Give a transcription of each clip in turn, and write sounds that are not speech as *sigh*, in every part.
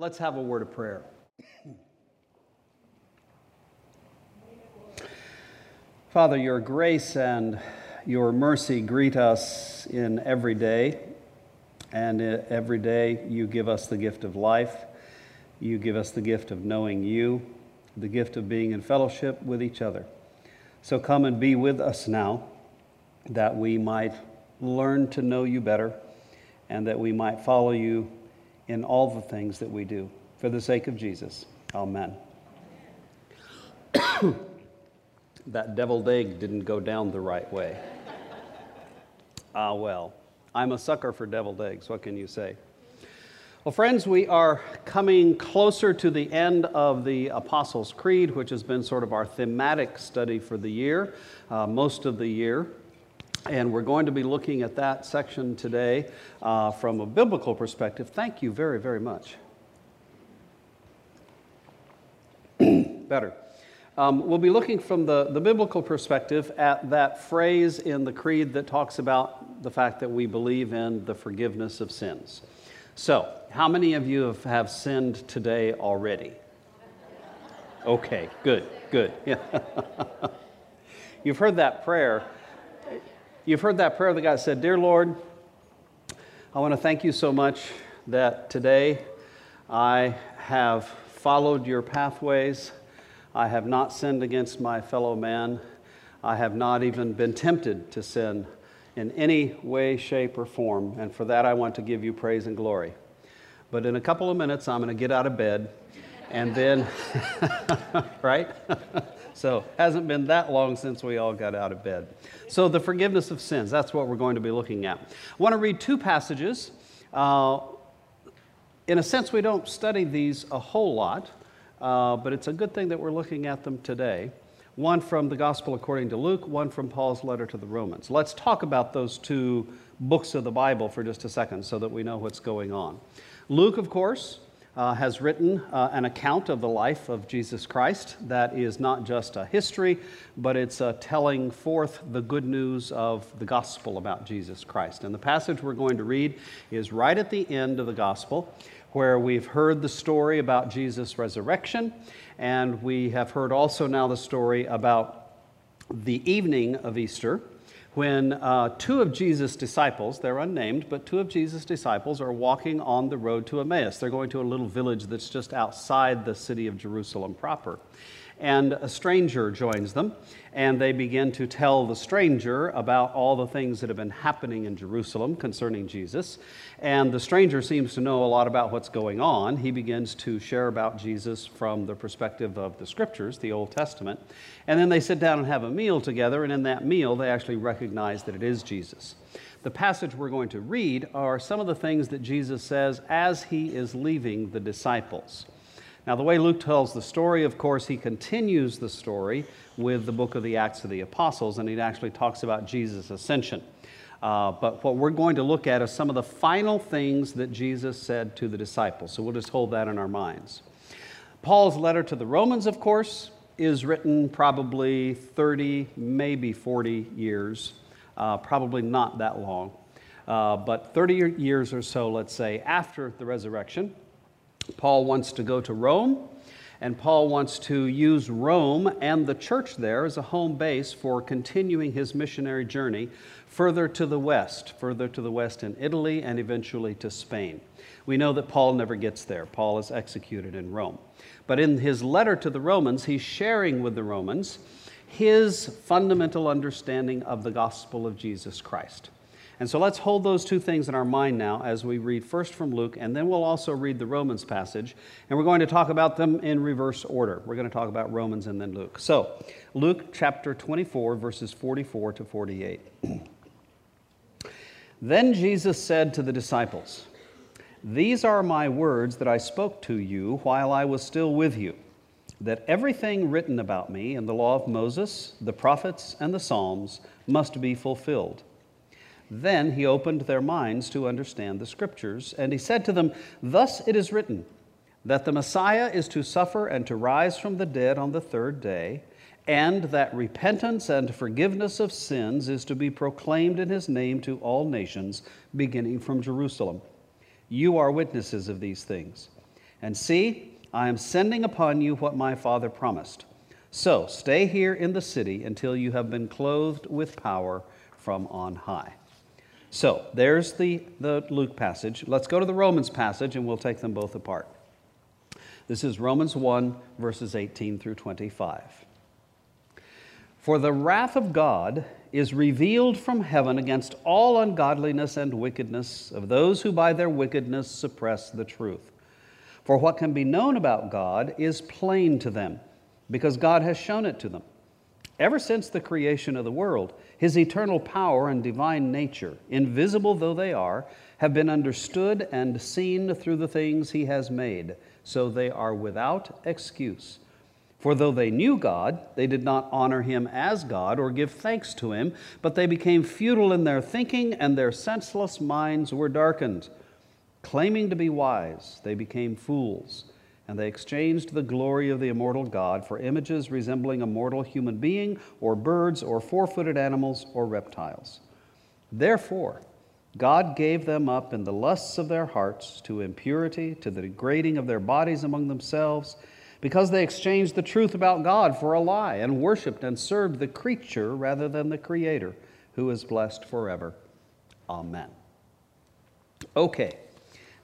Let's have a word of prayer. Father, your grace and your mercy greet us in every day, and every day you give us the gift of life. You give us the gift of knowing you, the gift of being in fellowship with each other. So come and be with us now that we might learn to know you better and that we might follow you in all the things that we do. For the sake of Jesus, amen. *coughs* that deviled egg didn't go down the right way. ah, well, I'm a sucker for deviled eggs. What can you say? Well, friends, we are coming closer to the end of the Apostles' Creed, which has been sort of our thematic study for the year, uh, most of the year. And we're going to be looking at that section today uh, from a biblical perspective. Thank you very, very much. *clears throat* Better. Um, we'll be looking from the, the biblical perspective at that phrase in the Creed that talks about the fact that we believe in the forgiveness of sins. So, how many of you have, have sinned today already? Okay, good, good. Yeah. *laughs* You've heard that prayer You've heard that prayer that God said, Dear Lord, I want to thank you so much that today I have followed your pathways. I have not sinned against my fellow man. I have not even been tempted to sin in any way, shape, or form. And for that, I want to give you praise and glory. But in a couple of minutes, I'm going to get out of bed and then, *laughs* right? *laughs* So, hasn't been that long since we all got out of bed. So, the forgiveness of sins, that's what we're going to be looking at. I want to read two passages. Uh, in a sense, we don't study these a whole lot, uh, but it's a good thing that we're looking at them today. One from the Gospel according to Luke, one from Paul's letter to the Romans. Let's talk about those two books of the Bible for just a second so that we know what's going on. Luke, of course, uh, has written uh, an account of the life of Jesus Christ that is not just a history, but it's a telling forth the good news of the gospel about Jesus Christ. And the passage we're going to read is right at the end of the gospel, where we've heard the story about Jesus' resurrection, and we have heard also now the story about the evening of Easter when uh, two of Jesus' disciples, they're unnamed, but two of Jesus' disciples are walking on the road to Emmaus. They're going to a little village that's just outside the city of Jerusalem proper and a stranger joins them, and they begin to tell the stranger about all the things that have been happening in Jerusalem concerning Jesus. And the stranger seems to know a lot about what's going on. He begins to share about Jesus from the perspective of the scriptures, the Old Testament. And then they sit down and have a meal together, and in that meal, they actually recognize that it is Jesus. The passage we're going to read are some of the things that Jesus says as he is leaving the disciples. Now, the way Luke tells the story, of course, he continues the story with the book of the Acts of the Apostles, and he actually talks about Jesus' ascension. Uh, but what we're going to look at is some of the final things that Jesus said to the disciples. So we'll just hold that in our minds. Paul's letter to the Romans, of course, is written probably 30, maybe 40 years, uh, probably not that long, uh, but 30 years or so, let's say, after the resurrection. Paul wants to go to Rome, and Paul wants to use Rome and the church there as a home base for continuing his missionary journey further to the west, further to the west in Italy, and eventually to Spain. We know that Paul never gets there. Paul is executed in Rome. But in his letter to the Romans, he's sharing with the Romans his fundamental understanding of the gospel of Jesus Christ. And so let's hold those two things in our mind now as we read first from Luke, and then we'll also read the Romans passage. And we're going to talk about them in reverse order. We're going to talk about Romans and then Luke. So, Luke chapter 24, verses 44 to 48. *clears throat* then Jesus said to the disciples, These are my words that I spoke to you while I was still with you, that everything written about me in the law of Moses, the prophets, and the Psalms must be fulfilled. Then he opened their minds to understand the scriptures, and he said to them, Thus it is written, that the Messiah is to suffer and to rise from the dead on the third day, and that repentance and forgiveness of sins is to be proclaimed in his name to all nations, beginning from Jerusalem. You are witnesses of these things. And see, I am sending upon you what my Father promised. So stay here in the city until you have been clothed with power from on high. So there's the, the Luke passage. Let's go to the Romans passage and we'll take them both apart. This is Romans 1, verses 18 through 25. For the wrath of God is revealed from heaven against all ungodliness and wickedness of those who by their wickedness suppress the truth. For what can be known about God is plain to them, because God has shown it to them. Ever since the creation of the world, his eternal power and divine nature, invisible though they are, have been understood and seen through the things he has made, so they are without excuse. For though they knew God, they did not honor him as God or give thanks to him, but they became futile in their thinking, and their senseless minds were darkened. Claiming to be wise, they became fools, and they exchanged the glory of the immortal God for images resembling a mortal human being, or birds, or four footed animals, or reptiles. Therefore, God gave them up in the lusts of their hearts to impurity, to the degrading of their bodies among themselves, because they exchanged the truth about God for a lie and worshiped and served the creature rather than the Creator, who is blessed forever. Amen. Okay.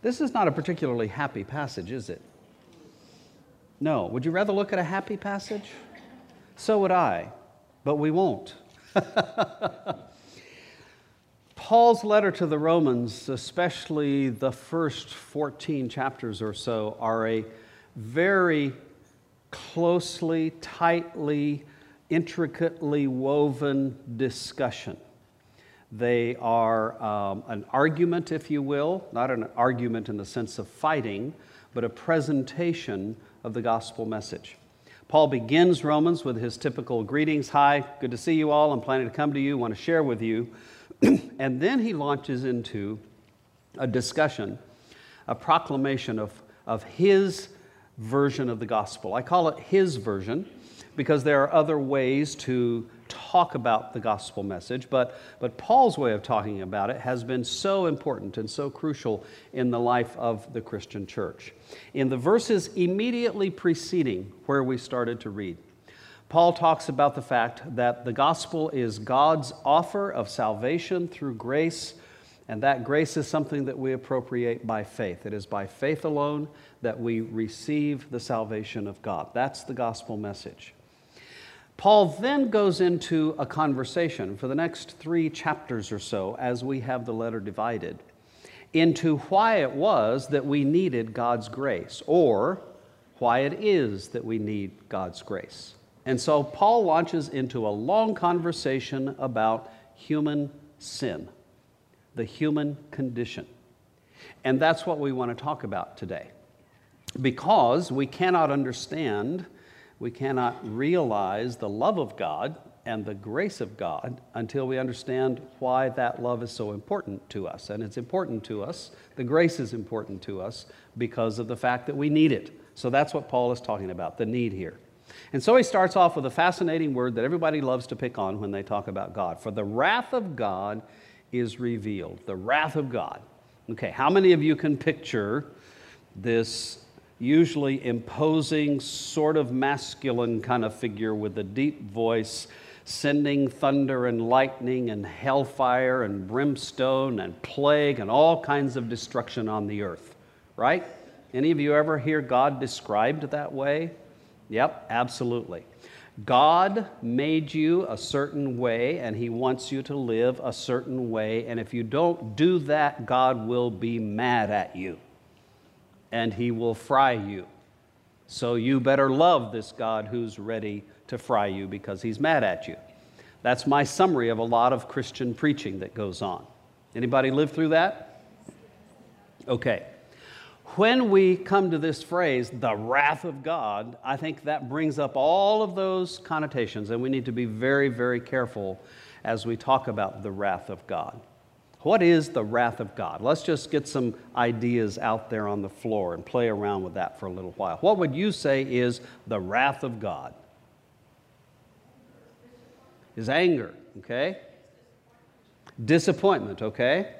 This is not a particularly happy passage, is it? No. Would you rather look at a happy passage? So would I, but we won't. *laughs* Paul's letter to the Romans, especially the first 14 chapters or so, are a very closely, tightly, intricately woven discussion they are um, an argument, if you will, not an argument in the sense of fighting, but a presentation of the gospel message. Paul begins Romans with his typical greetings Hi, good to see you all. I'm planning to come to you, want to share with you. *clears throat* and then he launches into a discussion, a proclamation of, of his version of the gospel. I call it his version because there are other ways to talk about the gospel message, but, but Paul's way of talking about it has been so important and so crucial in the life of the Christian church. In the verses immediately preceding where we started to read, Paul talks about the fact that the gospel is God's offer of salvation through grace, and that grace is something that we appropriate by faith. It is by faith alone that we receive the salvation of God. That's the gospel message. Paul then goes into a conversation for the next three chapters or so as we have the letter divided into why it was that we needed God's grace or why it is that we need God's grace. And so Paul launches into a long conversation about human sin, the human condition. And that's what we want to talk about today. Because we cannot understand we cannot realize the love of God and the grace of God until we understand why that love is so important to us. And it's important to us, the grace is important to us because of the fact that we need it. So that's what Paul is talking about, the need here. And so he starts off with a fascinating word that everybody loves to pick on when they talk about God. For the wrath of God is revealed. The wrath of God. Okay, how many of you can picture this usually imposing, sort of masculine kind of figure with a deep voice, sending thunder and lightning and hellfire and brimstone and plague and all kinds of destruction on the earth, right? Any of you ever hear God described that way? Yep, absolutely. God made you a certain way and He wants you to live a certain way, and if you don't do that, God will be mad at you and he will fry you. So you better love this God who's ready to fry you because he's mad at you. That's my summary of a lot of Christian preaching that goes on. Anybody live through that? Okay. When we come to this phrase, the wrath of God, I think that brings up all of those connotations, and we need to be very, very careful as we talk about the wrath of God. What is the wrath of God? Let's just get some ideas out there on the floor and play around with that for a little while. What would you say is the wrath of God? His anger, okay? Disappointment, okay?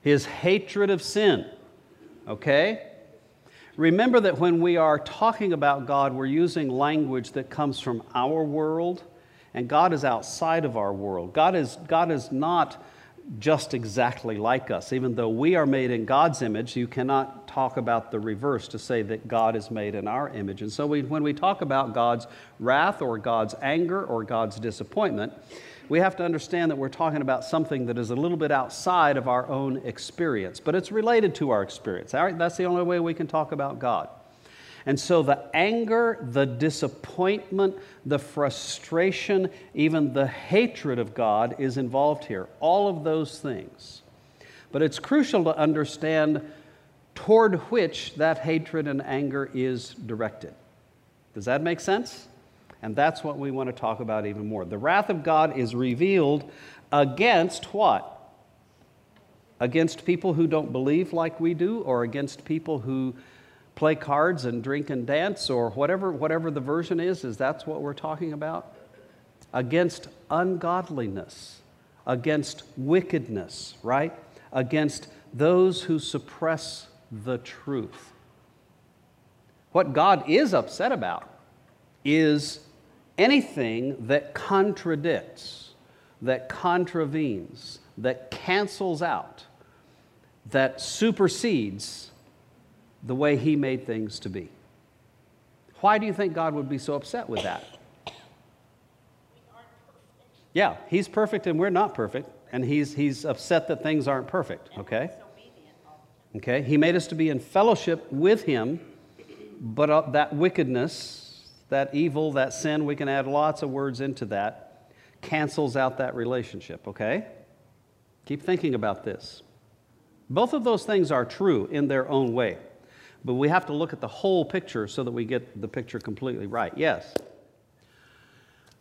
His hatred of sin, okay? Remember that when we are talking about God, we're using language that comes from our world, and God is outside of our world. God is, God is not just exactly like us. Even though we are made in God's image, you cannot talk about the reverse to say that God is made in our image. And so we, when we talk about God's wrath or God's anger or God's disappointment, we have to understand that we're talking about something that is a little bit outside of our own experience, but it's related to our experience. All right, that's the only way we can talk about God. And so the anger, the disappointment, the frustration, even the hatred of God is involved here. All of those things. But it's crucial to understand toward which that hatred and anger is directed. Does that make sense? And that's what we want to talk about even more. The wrath of God is revealed against what? Against people who don't believe like we do, or against people who play cards and drink and dance or whatever, whatever the version is, is that's what we're talking about? Against ungodliness, against wickedness, right? Against those who suppress the truth. What God is upset about is anything that contradicts, that contravenes, that cancels out, that supersedes the way He made things to be. Why do you think God would be so upset with that? Yeah, He's perfect and we're not perfect, and He's, he's upset that things aren't perfect, okay? Okay, He made us to be in fellowship with Him, but uh, that wickedness, that evil, that sin, we can add lots of words into that, cancels out that relationship, okay? Keep thinking about this. Both of those things are true in their own way. But we have to look at the whole picture so that we get the picture completely right. Yes.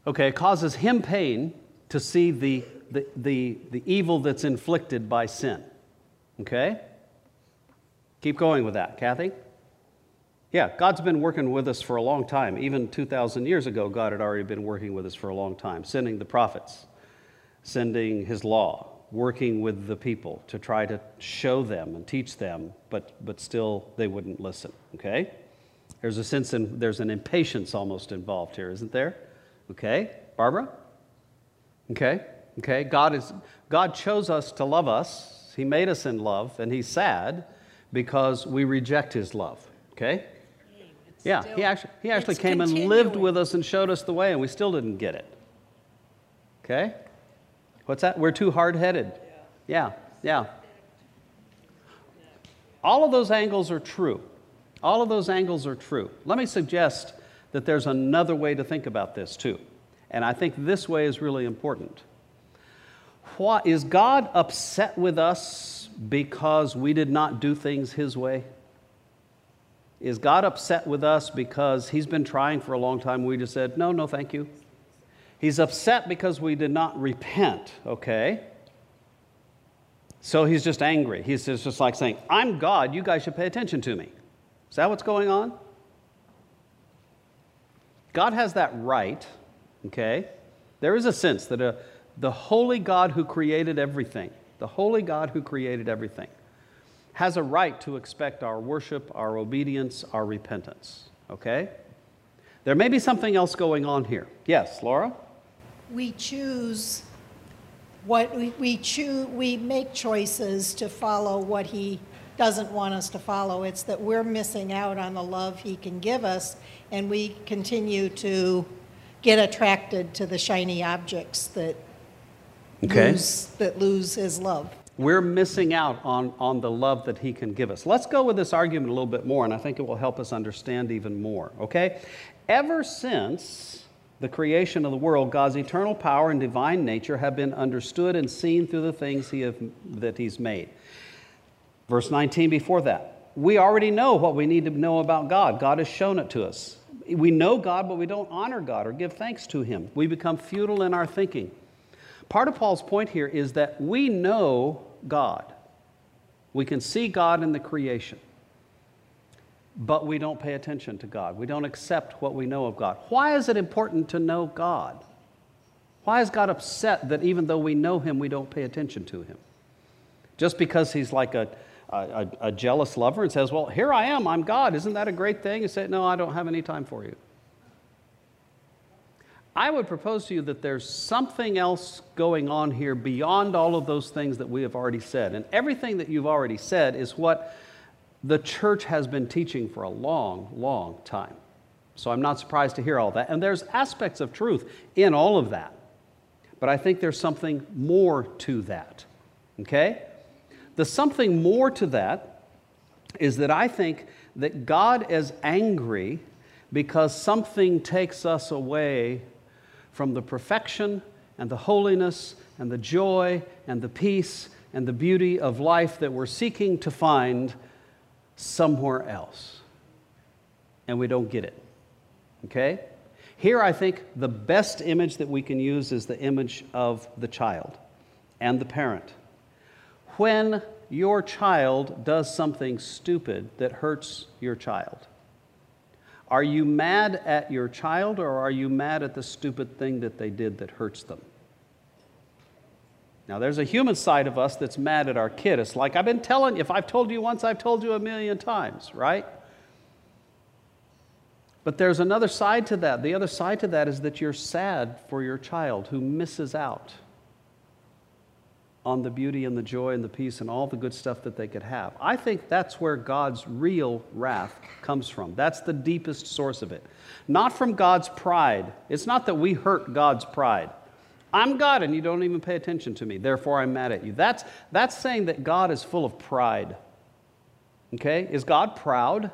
Okay, it causes him pain to see the, the, the, the evil that's inflicted by sin. Okay? Keep going with that. Kathy? Yeah, God's been working with us for a long time. Even 2,000 years ago, God had already been working with us for a long time, sending the prophets, sending his law, working with the people to try to show them and teach them, but, but still they wouldn't listen, okay? There's a sense, in, there's an impatience almost involved here, isn't there? Okay? Barbara? Okay? Okay? God, is, God chose us to love us. He made us in love, and He's sad because we reject His love. Okay? Yeah, He actually, he actually came continuing. and lived with us and showed us the way, and we still didn't get it. Okay? What's that? We're too hard headed. Yeah, yeah. All of those angles are true. All of those angles are true. Let me suggest that there's another way to think about this too. And I think this way is really important. What, is God upset with us because we did not do things His way? Is God upset with us because He's been trying for a long time? We just said, no, no, thank you. He's upset because we did not repent, okay? So he's just angry. He's just like saying, I'm God, you guys should pay attention to me. Is that what's going on? God has that right, okay? There is a sense that a, the holy God who created everything, the holy God who created everything, has a right to expect our worship, our obedience, our repentance, okay? There may be something else going on here. Yes, Laura? we choose what we, we choose we make choices to follow what he doesn't want us to follow it's that we're missing out on the love he can give us and we continue to get attracted to the shiny objects that okay. lose that lose his love we're missing out on, on the love that he can give us let's go with this argument a little bit more and i think it will help us understand even more okay ever since the creation of the world, God's eternal power and divine nature have been understood and seen through the things he have, that He's made. Verse 19 before that. We already know what we need to know about God. God has shown it to us. We know God, but we don't honor God or give thanks to Him. We become futile in our thinking. Part of Paul's point here is that we know God. We can see God in the creation but we don't pay attention to God. We don't accept what we know of God. Why is it important to know God? Why is God upset that even though we know Him, we don't pay attention to Him? Just because He's like a, a, a, jealous lover and says, Well, here I am, I'm God. Isn't that a great thing? You say, No, I don't have any time for you. I would propose to you that there's something else going on here beyond all of those things that we have already said. And everything that you've already said is what the church has been teaching for a long, long time. So I'm not surprised to hear all that. And there's aspects of truth in all of that. But I think there's something more to that. Okay? The something more to that is that I think that God is angry because something takes us away from the perfection and the holiness and the joy and the peace and the beauty of life that we're seeking to find somewhere else. And we don't get it. Okay? Here, I think the best image that we can use is the image of the child and the parent. When your child does something stupid that hurts your child, are you mad at your child or are you mad at the stupid thing that they did that hurts them? Now, there's a human side of us that's mad at our kid. It's like, I've been telling you, if I've told you once, I've told you a million times, right? But there's another side to that. The other side to that is that you're sad for your child who misses out on the beauty and the joy and the peace and all the good stuff that they could have. I think that's where God's real wrath comes from. That's the deepest source of it. Not from God's pride. It's not that we hurt God's pride. I'm God and you don't even pay attention to me, therefore I'm mad at you. That's, that's saying that God is full of pride. Okay? Is God proud?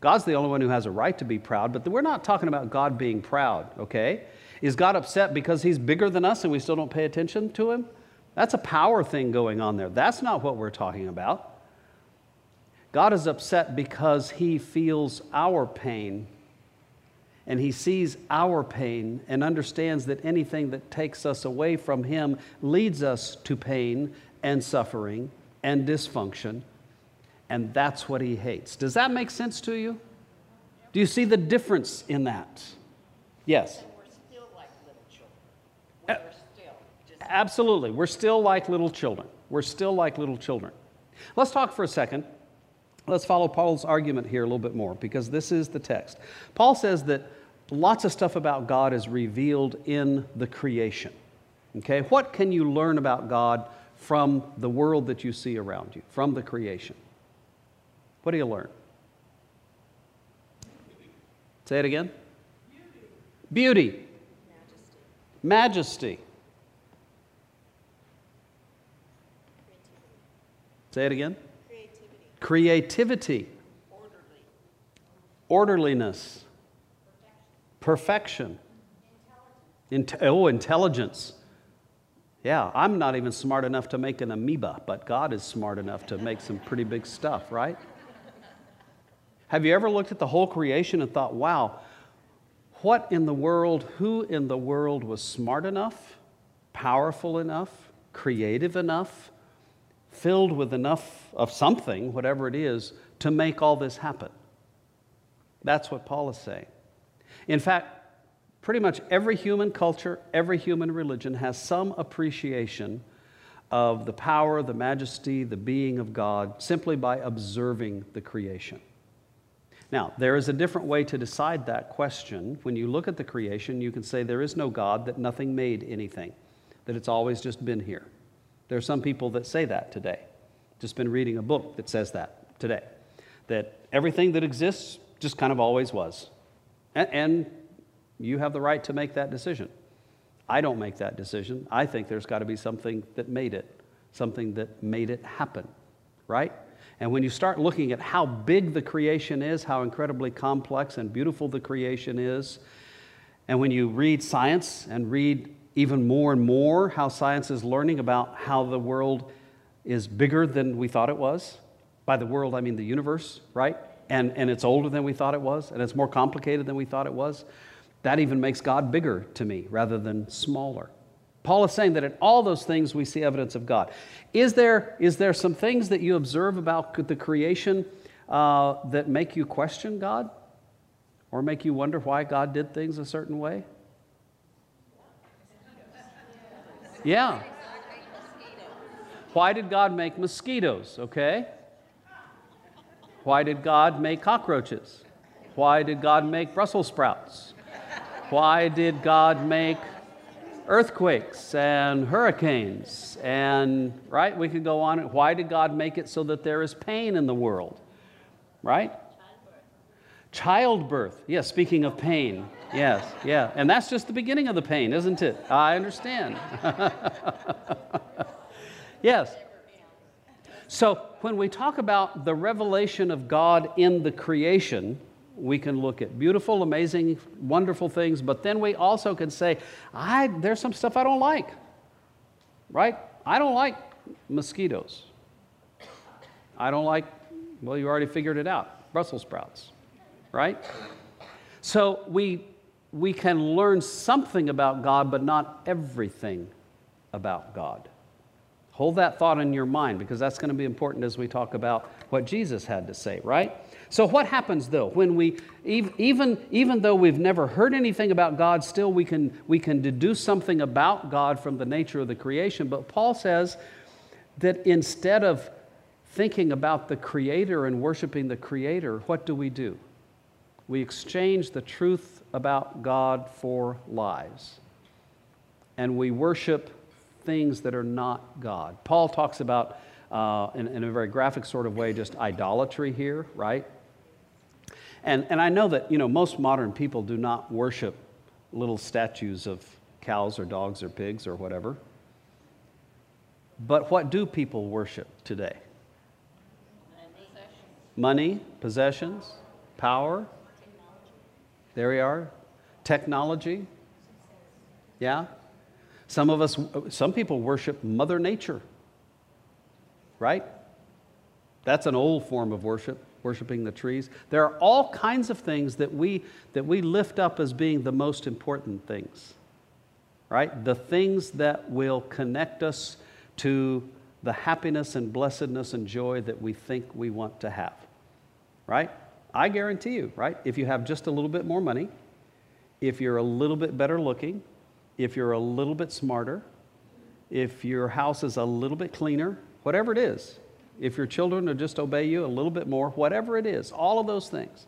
God's the only one who has a right to be proud, but we're not talking about God being proud, okay? Is God upset because he's bigger than us and we still don't pay attention to him? That's a power thing going on there. That's not what we're talking about. God is upset because he feels our pain and he sees our pain and understands that anything that takes us away from him leads us to pain and suffering and dysfunction. And that's what he hates. Does that make sense to you? Do you see the difference in that? Yes. Absolutely. We're still like little children. We're still like little children. Let's talk for a second. Let's follow Paul's argument here a little bit more because this is the text. Paul says that lots of stuff about God is revealed in the creation. Okay? What can you learn about God from the world that you see around you, from the creation? What do you learn? Say it again. Beauty. Beauty. Majesty. Majesty. Say it again. Creativity. Creativity. Orderly. Orderliness. Perfection. Perfection. Intelligence. oh, intelligence. Yeah, I'm not even smart enough to make an amoeba, but God is smart enough to make some pretty big stuff, right? Have you ever looked at the whole creation and thought, wow, what in the world, who in the world was smart enough, powerful enough, creative enough, filled with enough of something, whatever it is, to make all this happen? That's what Paul is saying. In fact, pretty much every human culture, every human religion has some appreciation of the power, the majesty, the being of God simply by observing the creation. Now, there is a different way to decide that question. When you look at the creation, you can say there is no God, that nothing made anything, that it's always just been here. There are some people that say that today. Just been reading a book that says that today, that everything that exists just kind of always was. And, and you have the right to make that decision. I don't make that decision. I think there's got to be something that made it, something that made it happen, right? And when you start looking at how big the creation is, how incredibly complex and beautiful the creation is, and when you read science and read even more and more how science is learning about how the world is bigger than we thought it was, by the world I mean the universe, right? And, and it's older than we thought it was, and it's more complicated than we thought it was. That even makes God bigger to me rather than smaller. Paul is saying that in all those things we see evidence of God. Is there, is there some things that you observe about the creation uh, that make you question God? Or make you wonder why God did things a certain way? Yeah. Why did God make mosquitoes? Okay. Why did God make cockroaches? Why did God make Brussels sprouts? Why did God make earthquakes and hurricanes and right we could go on why did god make it so that there is pain in the world right childbirth yes speaking of pain yes yeah and that's just the beginning of the pain isn't it i understand *laughs* yes so when we talk about the revelation of god in the creation we can look at beautiful, amazing, wonderful things, but then we also can say, I, there's some stuff I don't like, right? I don't like mosquitoes. I don't like, well, you already figured it out, Brussels sprouts, right? So we, we can learn something about God, but not everything about God. Hold that thought in your mind because that's going to be important as we talk about what Jesus had to say, right? So, what happens though when we, even, even though we've never heard anything about God, still we can, we can deduce something about God from the nature of the creation? But Paul says that instead of thinking about the Creator and worshiping the Creator, what do we do? We exchange the truth about God for lies. And we worship things that are not God. Paul talks about, uh, in, in a very graphic sort of way, just idolatry here, right? And, and I know that, you know, most modern people do not worship little statues of cows or dogs or pigs or whatever. But what do people worship today? Money, possessions, power. There we are. Technology. Yeah. Some of us, some people worship Mother Nature. Right? That's an old form of worship worshiping the trees. There are all kinds of things that we, that we lift up as being the most important things, right? The things that will connect us to the happiness and blessedness and joy that we think we want to have, right? I guarantee you, right? If you have just a little bit more money, if you're a little bit better looking, if you're a little bit smarter, if your house is a little bit cleaner, whatever it is, if your children will just obey you a little bit more, whatever it is, all of those things.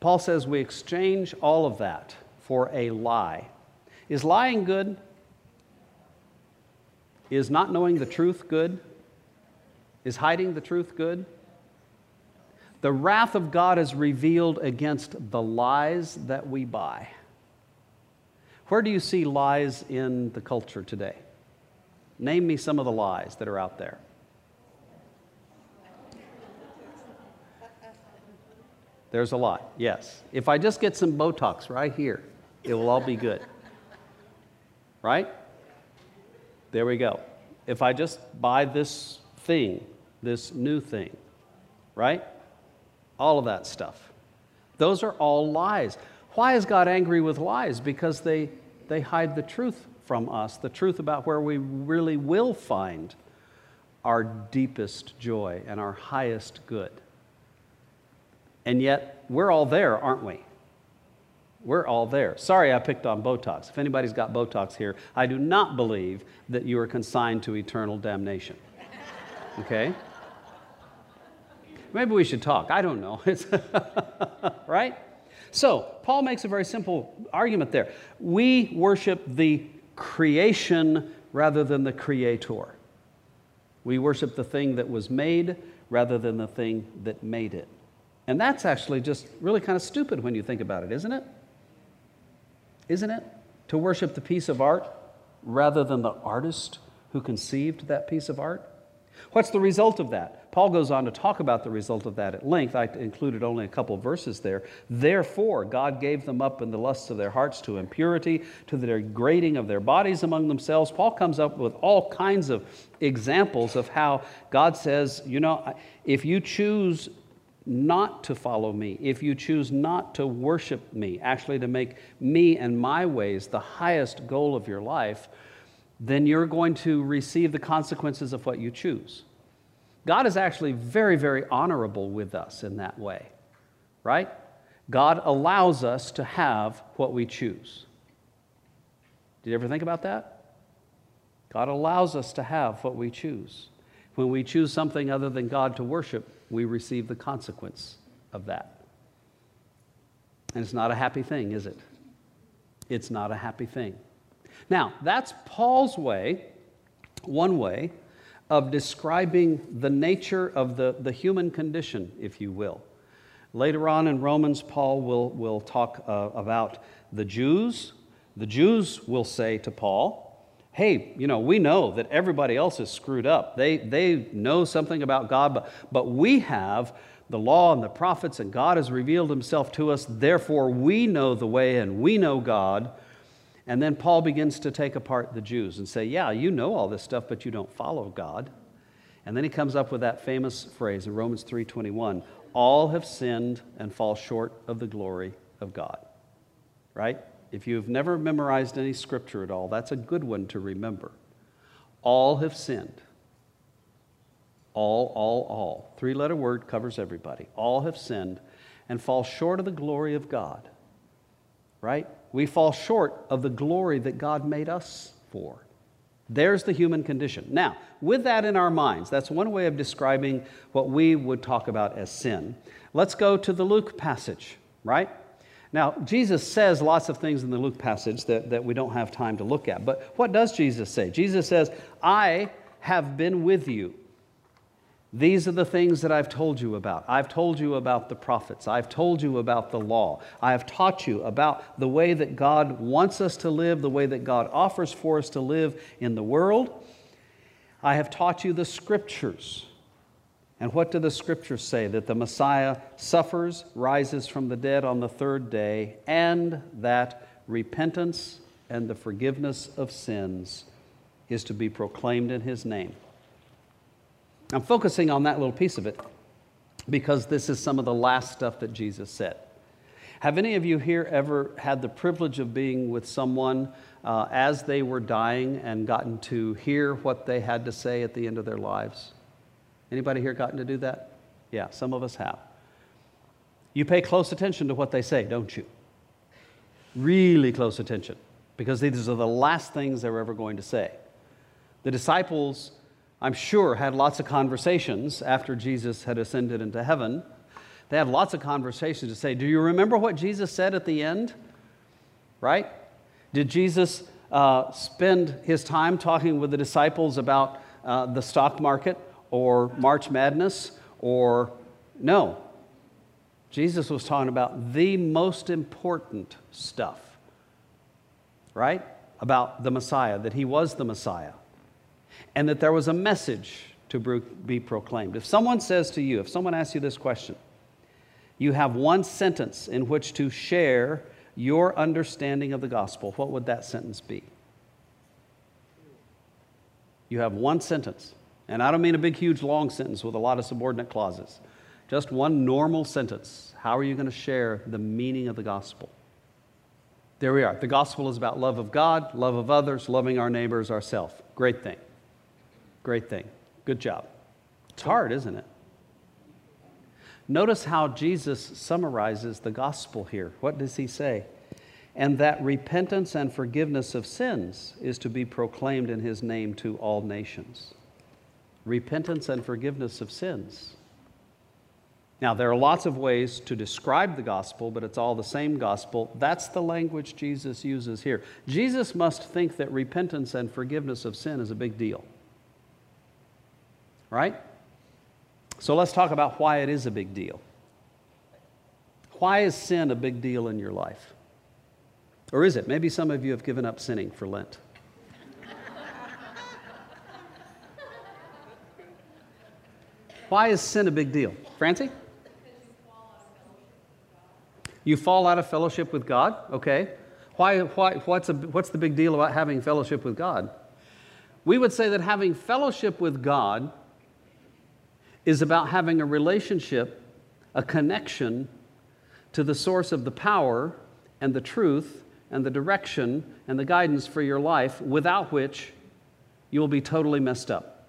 Paul says we exchange all of that for a lie. Is lying good? Is not knowing the truth good? Is hiding the truth good? The wrath of God is revealed against the lies that we buy. Where do you see lies in the culture today? Name me some of the lies that are out there. There's a lot, yes. If I just get some Botox right here, it will all be good. Right? There we go. If I just buy this thing, this new thing, right? All of that stuff. Those are all lies. Why is God angry with lies? Because they, they hide the truth from us, the truth about where we really will find our deepest joy and our highest good. And yet, we're all there, aren't we? We're all there. Sorry I picked on Botox. If anybody's got Botox here, I do not believe that you are consigned to eternal damnation. Okay? Maybe we should talk. I don't know. *laughs* right? So, Paul makes a very simple argument there. We worship the creation rather than the creator. We worship the thing that was made rather than the thing that made it. And that's actually just really kind of stupid when you think about it, isn't it? Isn't it? To worship the piece of art rather than the artist who conceived that piece of art? What's the result of that? Paul goes on to talk about the result of that at length. I included only a couple verses there. Therefore, God gave them up in the lusts of their hearts to impurity, to the degrading of their bodies among themselves. Paul comes up with all kinds of examples of how God says, you know, if you choose not to follow me, if you choose not to worship me, actually to make me and my ways the highest goal of your life, then you're going to receive the consequences of what you choose. God is actually very, very honorable with us in that way, right? God allows us to have what we choose. Did you ever think about that? God allows us to have what we choose. When we choose something other than God to worship, we receive the consequence of that. And it's not a happy thing, is it? It's not a happy thing. Now, that's Paul's way, one way, of describing the nature of the, the human condition, if you will. Later on in Romans, Paul will, will talk uh, about the Jews. The Jews will say to Paul, Hey, you know, we know that everybody else is screwed up. They, they know something about God, but, but we have the law and the prophets, and God has revealed himself to us. Therefore, we know the way and we know God. And then Paul begins to take apart the Jews and say, Yeah, you know all this stuff, but you don't follow God. And then he comes up with that famous phrase in Romans 3:21, all have sinned and fall short of the glory of God. Right? If you've never memorized any scripture at all, that's a good one to remember. All have sinned. All, all, all. Three letter word covers everybody. All have sinned and fall short of the glory of God. Right? We fall short of the glory that God made us for. There's the human condition. Now, with that in our minds, that's one way of describing what we would talk about as sin. Let's go to the Luke passage, right? Now, Jesus says lots of things in the Luke passage that, that we don't have time to look at. But what does Jesus say? Jesus says, I have been with you these are the things that I've told you about. I've told you about the prophets. I've told you about the law. I have taught you about the way that God wants us to live, the way that God offers for us to live in the world. I have taught you the scriptures. And what do the scriptures say? That the Messiah suffers, rises from the dead on the third day, and that repentance and the forgiveness of sins is to be proclaimed in his name. I'm focusing on that little piece of it because this is some of the last stuff that Jesus said. Have any of you here ever had the privilege of being with someone uh, as they were dying and gotten to hear what they had to say at the end of their lives? Anybody here gotten to do that? Yeah, some of us have. You pay close attention to what they say, don't you? Really close attention, because these are the last things they're ever going to say. The disciples I'm sure, had lots of conversations after Jesus had ascended into heaven. They had lots of conversations to say, Do you remember what Jesus said at the end? Right? Did Jesus uh, spend his time talking with the disciples about uh, the stock market or March Madness or no? Jesus was talking about the most important stuff, right? About the Messiah, that he was the Messiah and that there was a message to be proclaimed. If someone says to you, if someone asks you this question, you have one sentence in which to share your understanding of the gospel, what would that sentence be? You have one sentence. And I don't mean a big, huge, long sentence with a lot of subordinate clauses. Just one normal sentence. How are you going to share the meaning of the gospel? There we are. The gospel is about love of God, love of others, loving our neighbors, ourselves. Great thing. Great thing. Good job. It's hard, isn't it? Notice how Jesus summarizes the gospel here. What does he say? And that repentance and forgiveness of sins is to be proclaimed in his name to all nations. Repentance and forgiveness of sins. Now, there are lots of ways to describe the gospel, but it's all the same gospel. That's the language Jesus uses here. Jesus must think that repentance and forgiveness of sin is a big deal right? So let's talk about why it is a big deal. Why is sin a big deal in your life? Or is it? Maybe some of you have given up sinning for Lent. Why is sin a big deal? Francie? You fall out of fellowship with God? Okay. Why, why, what's, a, what's the big deal about having fellowship with God? We would say that having fellowship with God is about having a relationship, a connection to the source of the power and the truth and the direction and the guidance for your life, without which you will be totally messed up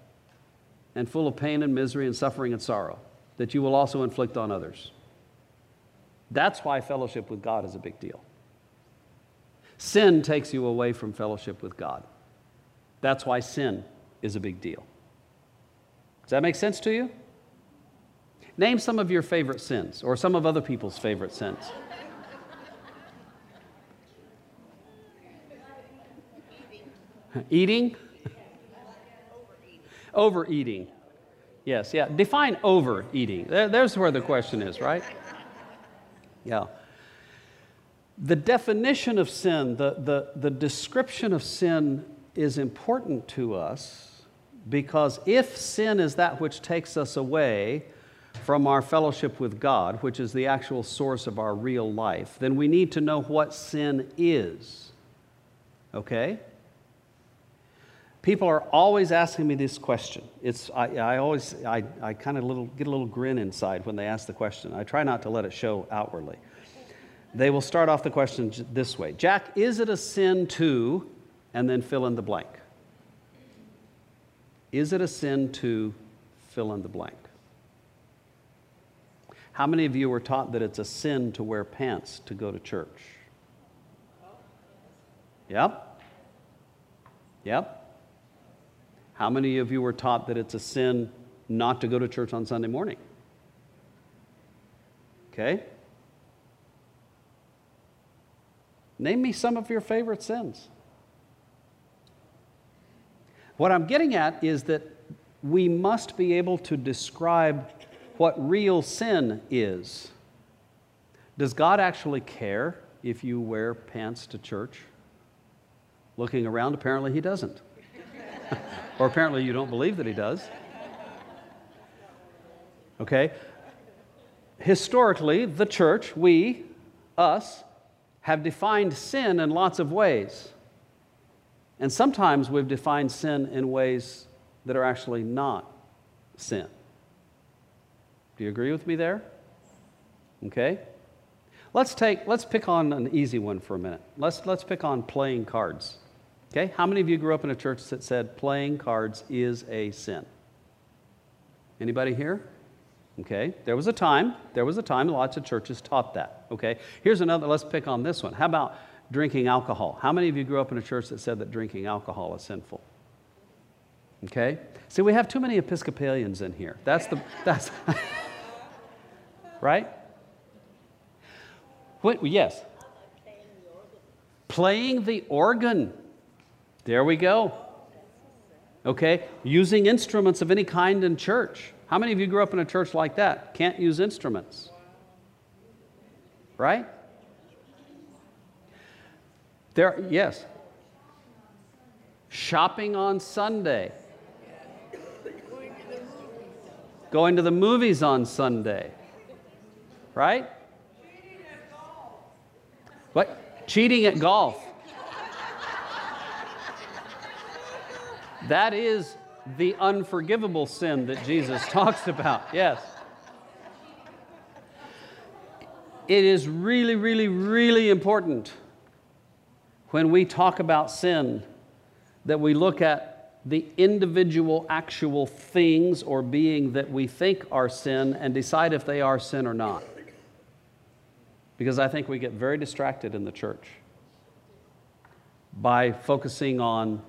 and full of pain and misery and suffering and sorrow that you will also inflict on others. That's why fellowship with God is a big deal. Sin takes you away from fellowship with God. That's why sin is a big deal. Does that make sense to you? Name some of your favorite sins or some of other people's favorite sins. Eating? Overeating. Yes, yeah. Define overeating. There, there's where the question is, right? Yeah. The definition of sin, the, the, the description of sin is important to us because if sin is that which takes us away from our fellowship with God, which is the actual source of our real life, then we need to know what sin is. Okay? People are always asking me this question. It's, I, I always, I, I kind of little, get a little grin inside when they ask the question. I try not to let it show outwardly. They will start off the question this way Jack, is it a sin to, and then fill in the blank? Is it a sin to fill in the blank? How many of you were taught that it's a sin to wear pants to go to church? Yep. Yep. How many of you were taught that it's a sin not to go to church on Sunday morning? Okay? Name me some of your favorite sins. What I'm getting at is that we must be able to describe what real sin is. Does God actually care if you wear pants to church? Looking around, apparently He doesn't. *laughs* or apparently you don't believe that he does. Okay? Historically, the church, we, us, have defined sin in lots of ways. And sometimes we've defined sin in ways that are actually not sin. Do you agree with me there? Okay? Let's take let's pick on an easy one for a minute. Let's let's pick on playing cards. Okay? How many of you grew up in a church that said playing cards is a sin? Anybody here? Okay. There was a time, there was a time lots of churches taught that. Okay. Here's another, let's pick on this one. How about drinking alcohol? How many of you grew up in a church that said that drinking alcohol is sinful? Okay. See, we have too many Episcopalians in here. That's the, *laughs* that's, right? What, yes. Playing the organ. There we go. Okay? Using instruments of any kind in church. How many of you grew up in a church like that? Can't use instruments. Right? There, yes. Shopping on Sunday. Going to the movies on Sunday. Right? What? Cheating at golf. That is the unforgivable sin that Jesus *laughs* talks about. Yes. It is really, really, really important when we talk about sin that we look at the individual actual things or being that we think are sin and decide if they are sin or not. Because I think we get very distracted in the church by focusing on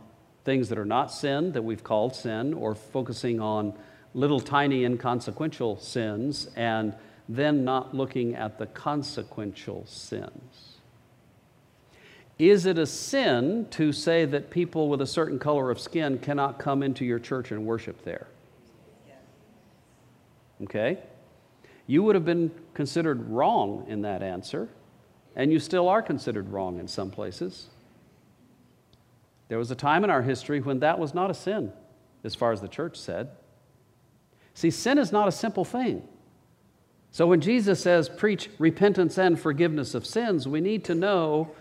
things that are not sin that we've called sin, or focusing on little tiny inconsequential sins, and then not looking at the consequential sins. Is it a sin to say that people with a certain color of skin cannot come into your church and worship there? Okay? You would have been considered wrong in that answer, and you still are considered wrong in some places. There was a time in our history when that was not a sin, as far as the church said. See, sin is not a simple thing. So when Jesus says, preach repentance and forgiveness of sins, we need to know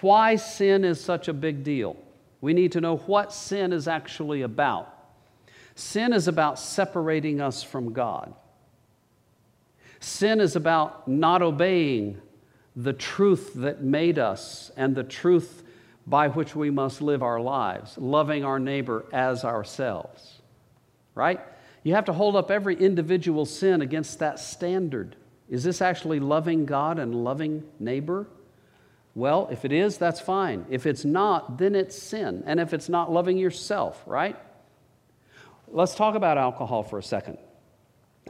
why sin is such a big deal. We need to know what sin is actually about. Sin is about separating us from God. Sin is about not obeying the truth that made us and the truth by which we must live our lives, loving our neighbor as ourselves. Right? You have to hold up every individual sin against that standard. Is this actually loving God and loving neighbor? Well, if it is, that's fine. If it's not, then it's sin. And if it's not loving yourself, right? Let's talk about alcohol for a second.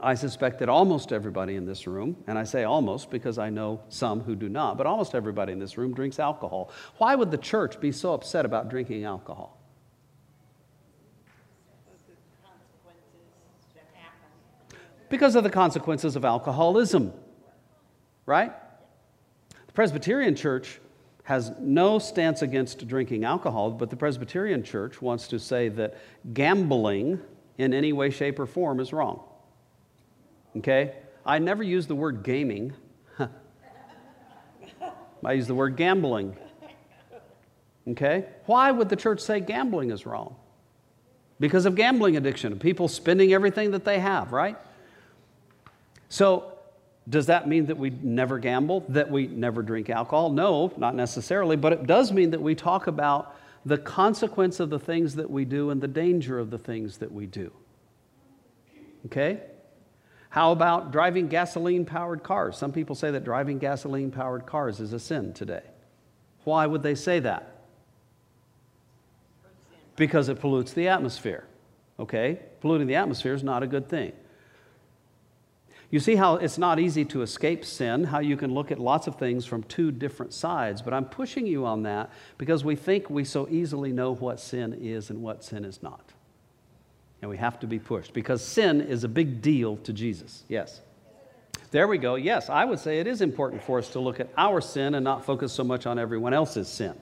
I suspect that almost everybody in this room, and I say almost because I know some who do not, but almost everybody in this room drinks alcohol. Why would the church be so upset about drinking alcohol? Because of the consequences of alcoholism, right? The Presbyterian Church has no stance against drinking alcohol, but the Presbyterian Church wants to say that gambling in any way, shape, or form is wrong. Okay? I never use the word gaming. *laughs* I use the word gambling. Okay? Why would the church say gambling is wrong? Because of gambling addiction, people spending everything that they have, right? So, does that mean that we never gamble, that we never drink alcohol? No, not necessarily, but it does mean that we talk about the consequence of the things that we do and the danger of the things that we do. Okay? How about driving gasoline powered cars? Some people say that driving gasoline powered cars is a sin today. Why would they say that? Because it pollutes the atmosphere. Okay? Polluting the atmosphere is not a good thing. You see how it's not easy to escape sin, how you can look at lots of things from two different sides, but I'm pushing you on that because we think we so easily know what sin is and what sin is not. And we have to be pushed because sin is a big deal to Jesus. Yes. There we go. Yes, I would say it is important for us to look at our sin and not focus so much on everyone else's sin.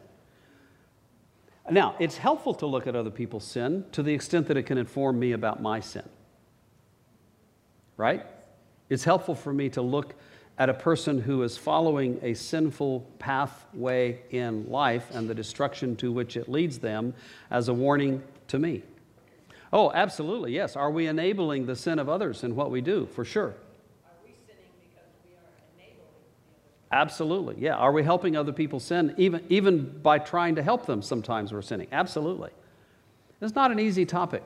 Now, it's helpful to look at other people's sin to the extent that it can inform me about my sin. Right? It's helpful for me to look at a person who is following a sinful pathway in life and the destruction to which it leads them as a warning to me. Oh, absolutely, yes. Are we enabling the sin of others in what we do? For sure. Are we sinning because we are enabling Absolutely, yeah. Are we helping other people sin even, even by trying to help them? Sometimes we're sinning. Absolutely. It's not an easy topic.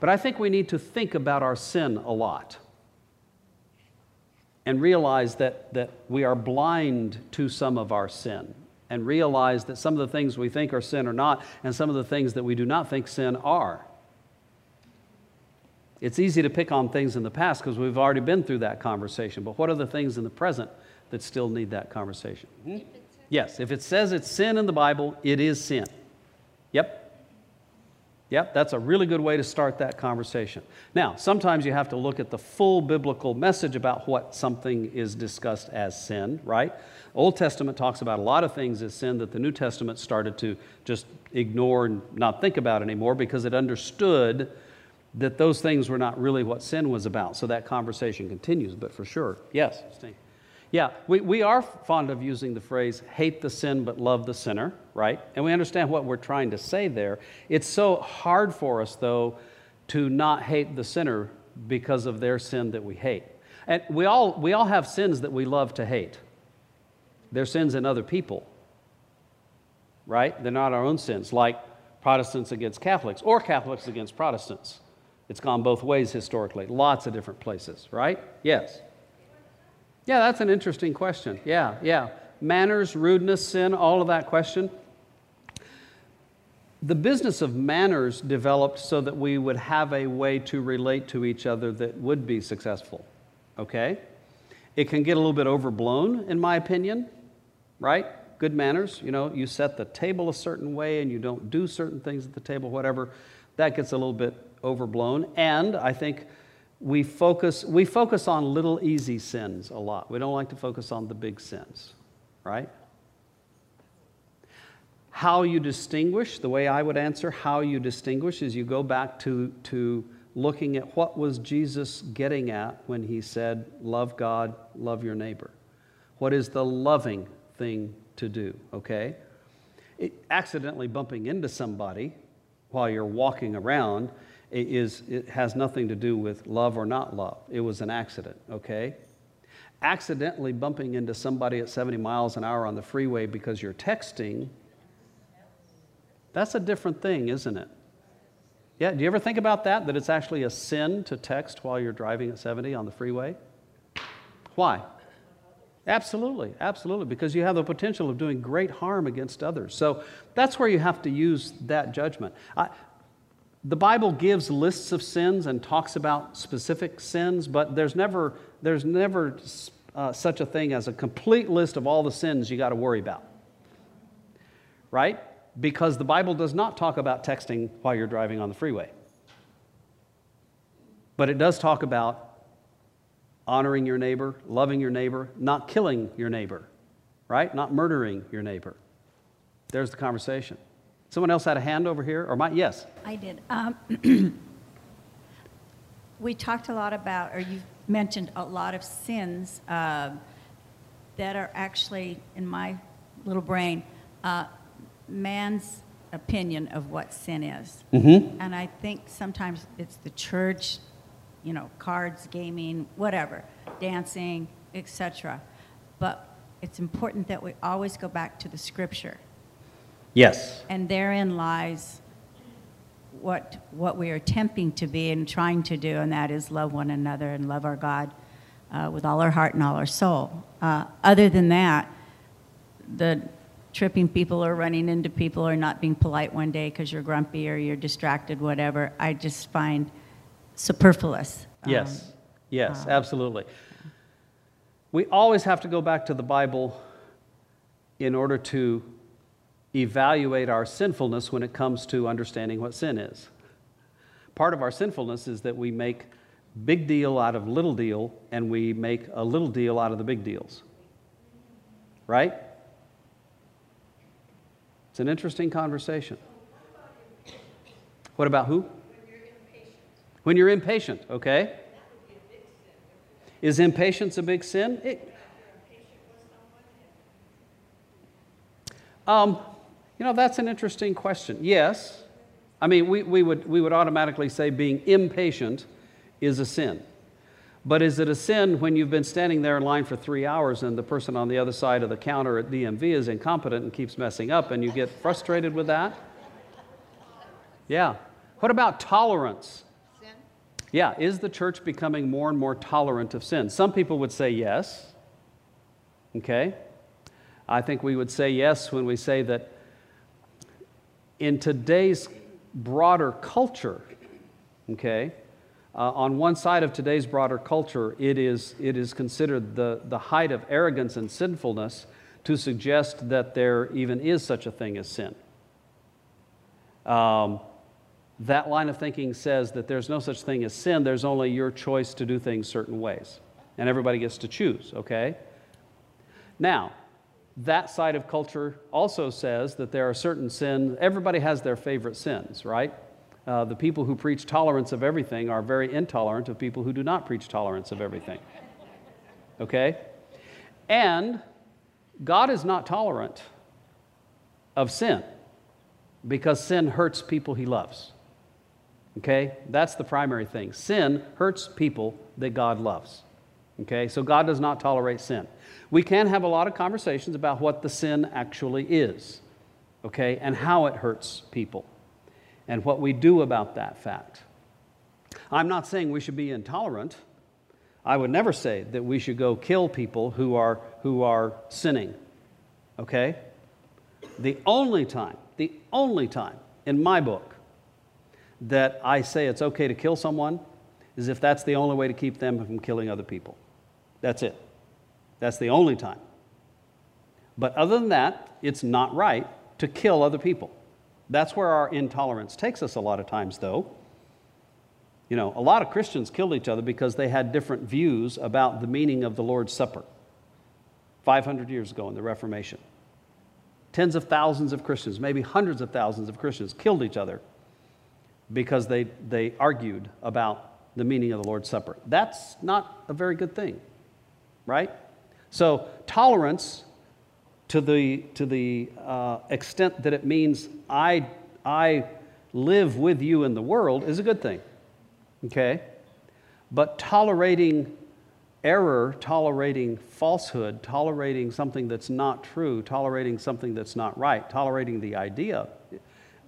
But I think we need to think about our sin a lot and realize that, that we are blind to some of our sin and realize that some of the things we think are sin are not, and some of the things that we do not think sin are. It's easy to pick on things in the past because we've already been through that conversation. But what are the things in the present that still need that conversation? Hmm? Yes, if it says it's sin in the Bible, it is sin. Yep. Yep, that's a really good way to start that conversation. Now, sometimes you have to look at the full biblical message about what something is discussed as sin, right? Old Testament talks about a lot of things as sin that the New Testament started to just ignore and not think about anymore because it understood that those things were not really what sin was about. So that conversation continues, but for sure, yes. Yeah, we, we are fond of using the phrase hate the sin but love the sinner, right? And we understand what we're trying to say there. It's so hard for us, though, to not hate the sinner because of their sin that we hate. And we all, we all have sins that we love to hate. They're sins in other people, right? They're not our own sins, like Protestants against Catholics or Catholics against Protestants. It's gone both ways historically, lots of different places, right? Yes. Yeah, that's an interesting question. Yeah, yeah. Manners, rudeness, sin, all of that question. The business of manners developed so that we would have a way to relate to each other that would be successful. Okay? It can get a little bit overblown, in my opinion, right? Good manners, you know, you set the table a certain way and you don't do certain things at the table, whatever. That gets a little bit overblown. And I think we focus, we focus on little easy sins a lot. We don't like to focus on the big sins, right? How you distinguish, the way I would answer how you distinguish is you go back to, to looking at what was Jesus getting at when he said, Love God, love your neighbor. What is the loving thing to do, okay? It, accidentally bumping into somebody while you're walking around is, it has nothing to do with love or not love. It was an accident, okay? Accidentally bumping into somebody at 70 miles an hour on the freeway because you're texting, that's a different thing, isn't it? Yeah, do you ever think about that? That it's actually a sin to text while you're driving at 70 on the freeway? Why? Absolutely, absolutely, because you have the potential of doing great harm against others. So that's where you have to use that judgment. I, the Bible gives lists of sins and talks about specific sins, but there's never, there's never uh, such a thing as a complete list of all the sins you got to worry about. Right? Because the Bible does not talk about texting while you're driving on the freeway. But it does talk about honoring your neighbor, loving your neighbor, not killing your neighbor, right? Not murdering your neighbor. There's the conversation. Someone else had a hand over here, or my Yes. I did. Um, *clears throat* we talked a lot about, or you mentioned a lot of sins uh, that are actually, in my little brain, uh, man's opinion of what sin is. Mm-hmm. And I think sometimes it's the church, you know, cards, gaming, whatever, dancing, etc. But it's important that we always go back to the scripture. Yes. And therein lies what, what we are attempting to be and trying to do, and that is love one another and love our God uh, with all our heart and all our soul. Uh, other than that, the tripping people or running into people or not being polite one day because you're grumpy or you're distracted, whatever, I just find superfluous. Yes. Um, yes, uh, absolutely. We always have to go back to the Bible in order to evaluate our sinfulness when it comes to understanding what sin is. Part of our sinfulness is that we make big deal out of little deal and we make a little deal out of the big deals. Right? It's an interesting conversation. What about who? When you're impatient, okay? Is impatience a big sin? It, um, you know, that's an interesting question. Yes. I mean, we, we, would, we would automatically say being impatient is a sin. But is it a sin when you've been standing there in line for three hours and the person on the other side of the counter at DMV is incompetent and keeps messing up and you get frustrated with that? Yeah. What about tolerance? Sin? Yeah, is the church becoming more and more tolerant of sin? Some people would say yes. Okay? I think we would say yes when we say that in today's broader culture, okay, uh, on one side of today's broader culture, it is, it is considered the, the height of arrogance and sinfulness to suggest that there even is such a thing as sin. Um, that line of thinking says that there's no such thing as sin, there's only your choice to do things certain ways. And everybody gets to choose, okay? Now, that side of culture also says that there are certain sins, everybody has their favorite sins, right? Uh, the people who preach tolerance of everything are very intolerant of people who do not preach tolerance of everything. Okay? And God is not tolerant of sin because sin hurts people he loves. Okay? That's the primary thing. Sin hurts people that God loves. Okay? So God does not tolerate sin. We can have a lot of conversations about what the sin actually is, okay, and how it hurts people and what we do about that fact. I'm not saying we should be intolerant. I would never say that we should go kill people who are, who are sinning. Okay? The only time, the only time in my book that I say it's okay to kill someone is if that's the only way to keep them from killing other people. That's it. That's the only time. But other than that, it's not right to kill other people. That's where our intolerance takes us a lot of times, though. You know, a lot of Christians killed each other because they had different views about the meaning of the Lord's Supper 500 years ago in the Reformation. Tens of thousands of Christians, maybe hundreds of thousands of Christians, killed each other because they, they argued about the meaning of the Lord's Supper. That's not a very good thing, right? So, tolerance to the, to the uh, extent that it means I, I live with you in the world is a good thing. Okay? But tolerating error, tolerating falsehood, tolerating something that's not true, tolerating something that's not right, tolerating the idea,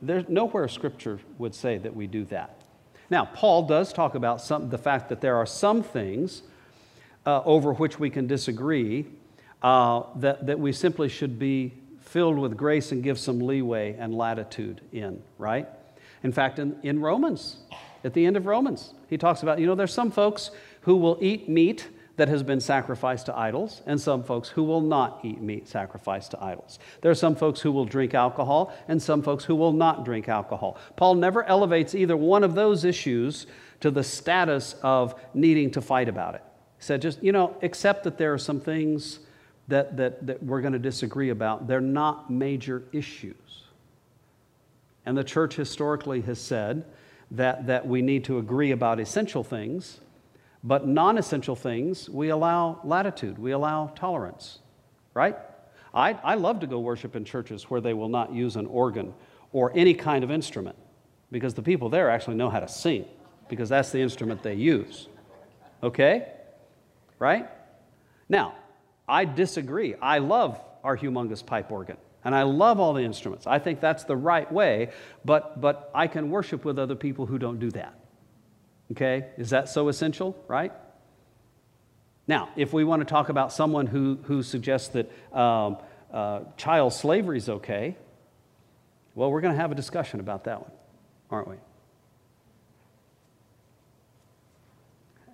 there's nowhere scripture would say that we do that. Now, Paul does talk about some, the fact that there are some things uh, over which we can disagree, uh, that, that we simply should be filled with grace and give some leeway and latitude in, right? In fact, in, in Romans, at the end of Romans, he talks about, you know, there's some folks who will eat meat that has been sacrificed to idols, and some folks who will not eat meat sacrificed to idols. There are some folks who will drink alcohol, and some folks who will not drink alcohol. Paul never elevates either one of those issues to the status of needing to fight about it. Said, just, you know, accept that there are some things that, that, that we're going to disagree about. They're not major issues. And the church historically has said that, that we need to agree about essential things but non essential things, we allow latitude, we allow tolerance, right? I, I love to go worship in churches where they will not use an organ or any kind of instrument because the people there actually know how to sing because that's the instrument they use. Okay? Right? Now, I disagree. I love our humongous pipe organ and I love all the instruments. I think that's the right way, but, but I can worship with other people who don't do that. Okay? Is that so essential, right? Now, if we want to talk about someone who, who suggests that um, uh, child slavery is okay, well, we're going to have a discussion about that one, aren't we?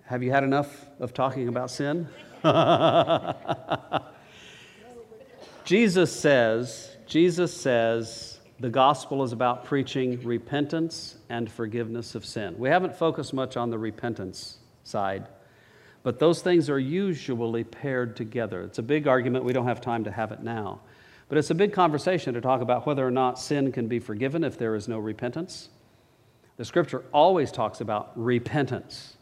Have you had enough of talking about sin? *laughs* Jesus says, Jesus says, the gospel is about preaching repentance and forgiveness of sin. We haven't focused much on the repentance side, but those things are usually paired together. It's a big argument. We don't have time to have it now. But it's a big conversation to talk about whether or not sin can be forgiven if there is no repentance. The scripture always talks about repentance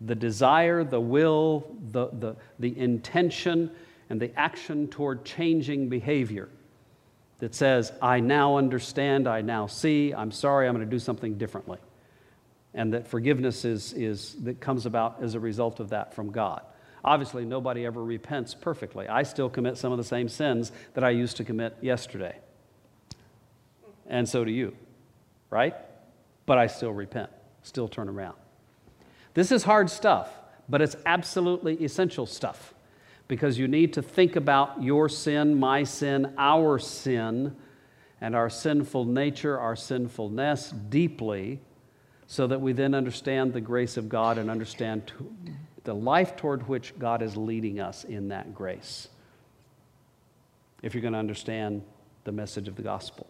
the desire, the will, the, the, the intention, and the action toward changing behavior that says, I now understand, I now see, I'm sorry, I'm going to do something differently. And that forgiveness is, is, that comes about as a result of that from God. Obviously, nobody ever repents perfectly. I still commit some of the same sins that I used to commit yesterday. And so do you, right? But I still repent, still turn around. This is hard stuff, but it's absolutely essential stuff because you need to think about your sin, my sin, our sin, and our sinful nature, our sinfulness deeply, so that we then understand the grace of God and understand the life toward which God is leading us in that grace. If you're going to understand the message of the gospel,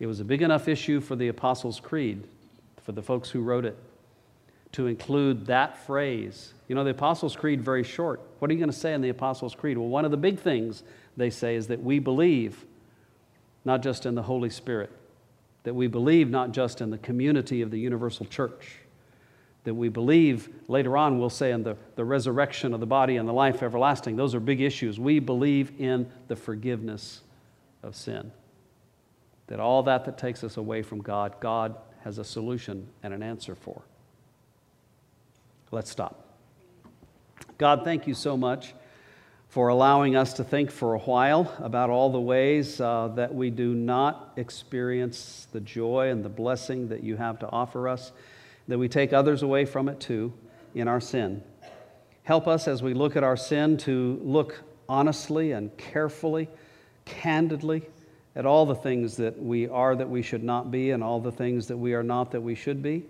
it was a big enough issue for the Apostles' Creed, for the folks who wrote it to include that phrase. You know, the Apostles' Creed very short. What are you going to say in the Apostles' Creed? Well, one of the big things they say is that we believe not just in the Holy Spirit, that we believe not just in the community of the universal church, that we believe, later on we'll say, in the, the resurrection of the body and the life everlasting. Those are big issues. We believe in the forgiveness of sin. That all that that takes us away from God, God has a solution and an answer for. Let's stop. God, thank you so much for allowing us to think for a while about all the ways uh, that we do not experience the joy and the blessing that you have to offer us, that we take others away from it too in our sin. Help us as we look at our sin to look honestly and carefully, candidly at all the things that we are that we should not be and all the things that we are not that we should be.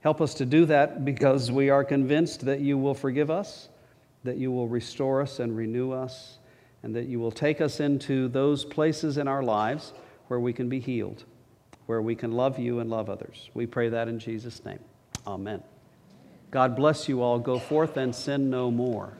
Help us to do that because we are convinced that you will forgive us, that you will restore us and renew us, and that you will take us into those places in our lives where we can be healed, where we can love you and love others. We pray that in Jesus' name. Amen. God bless you all. Go forth and sin no more.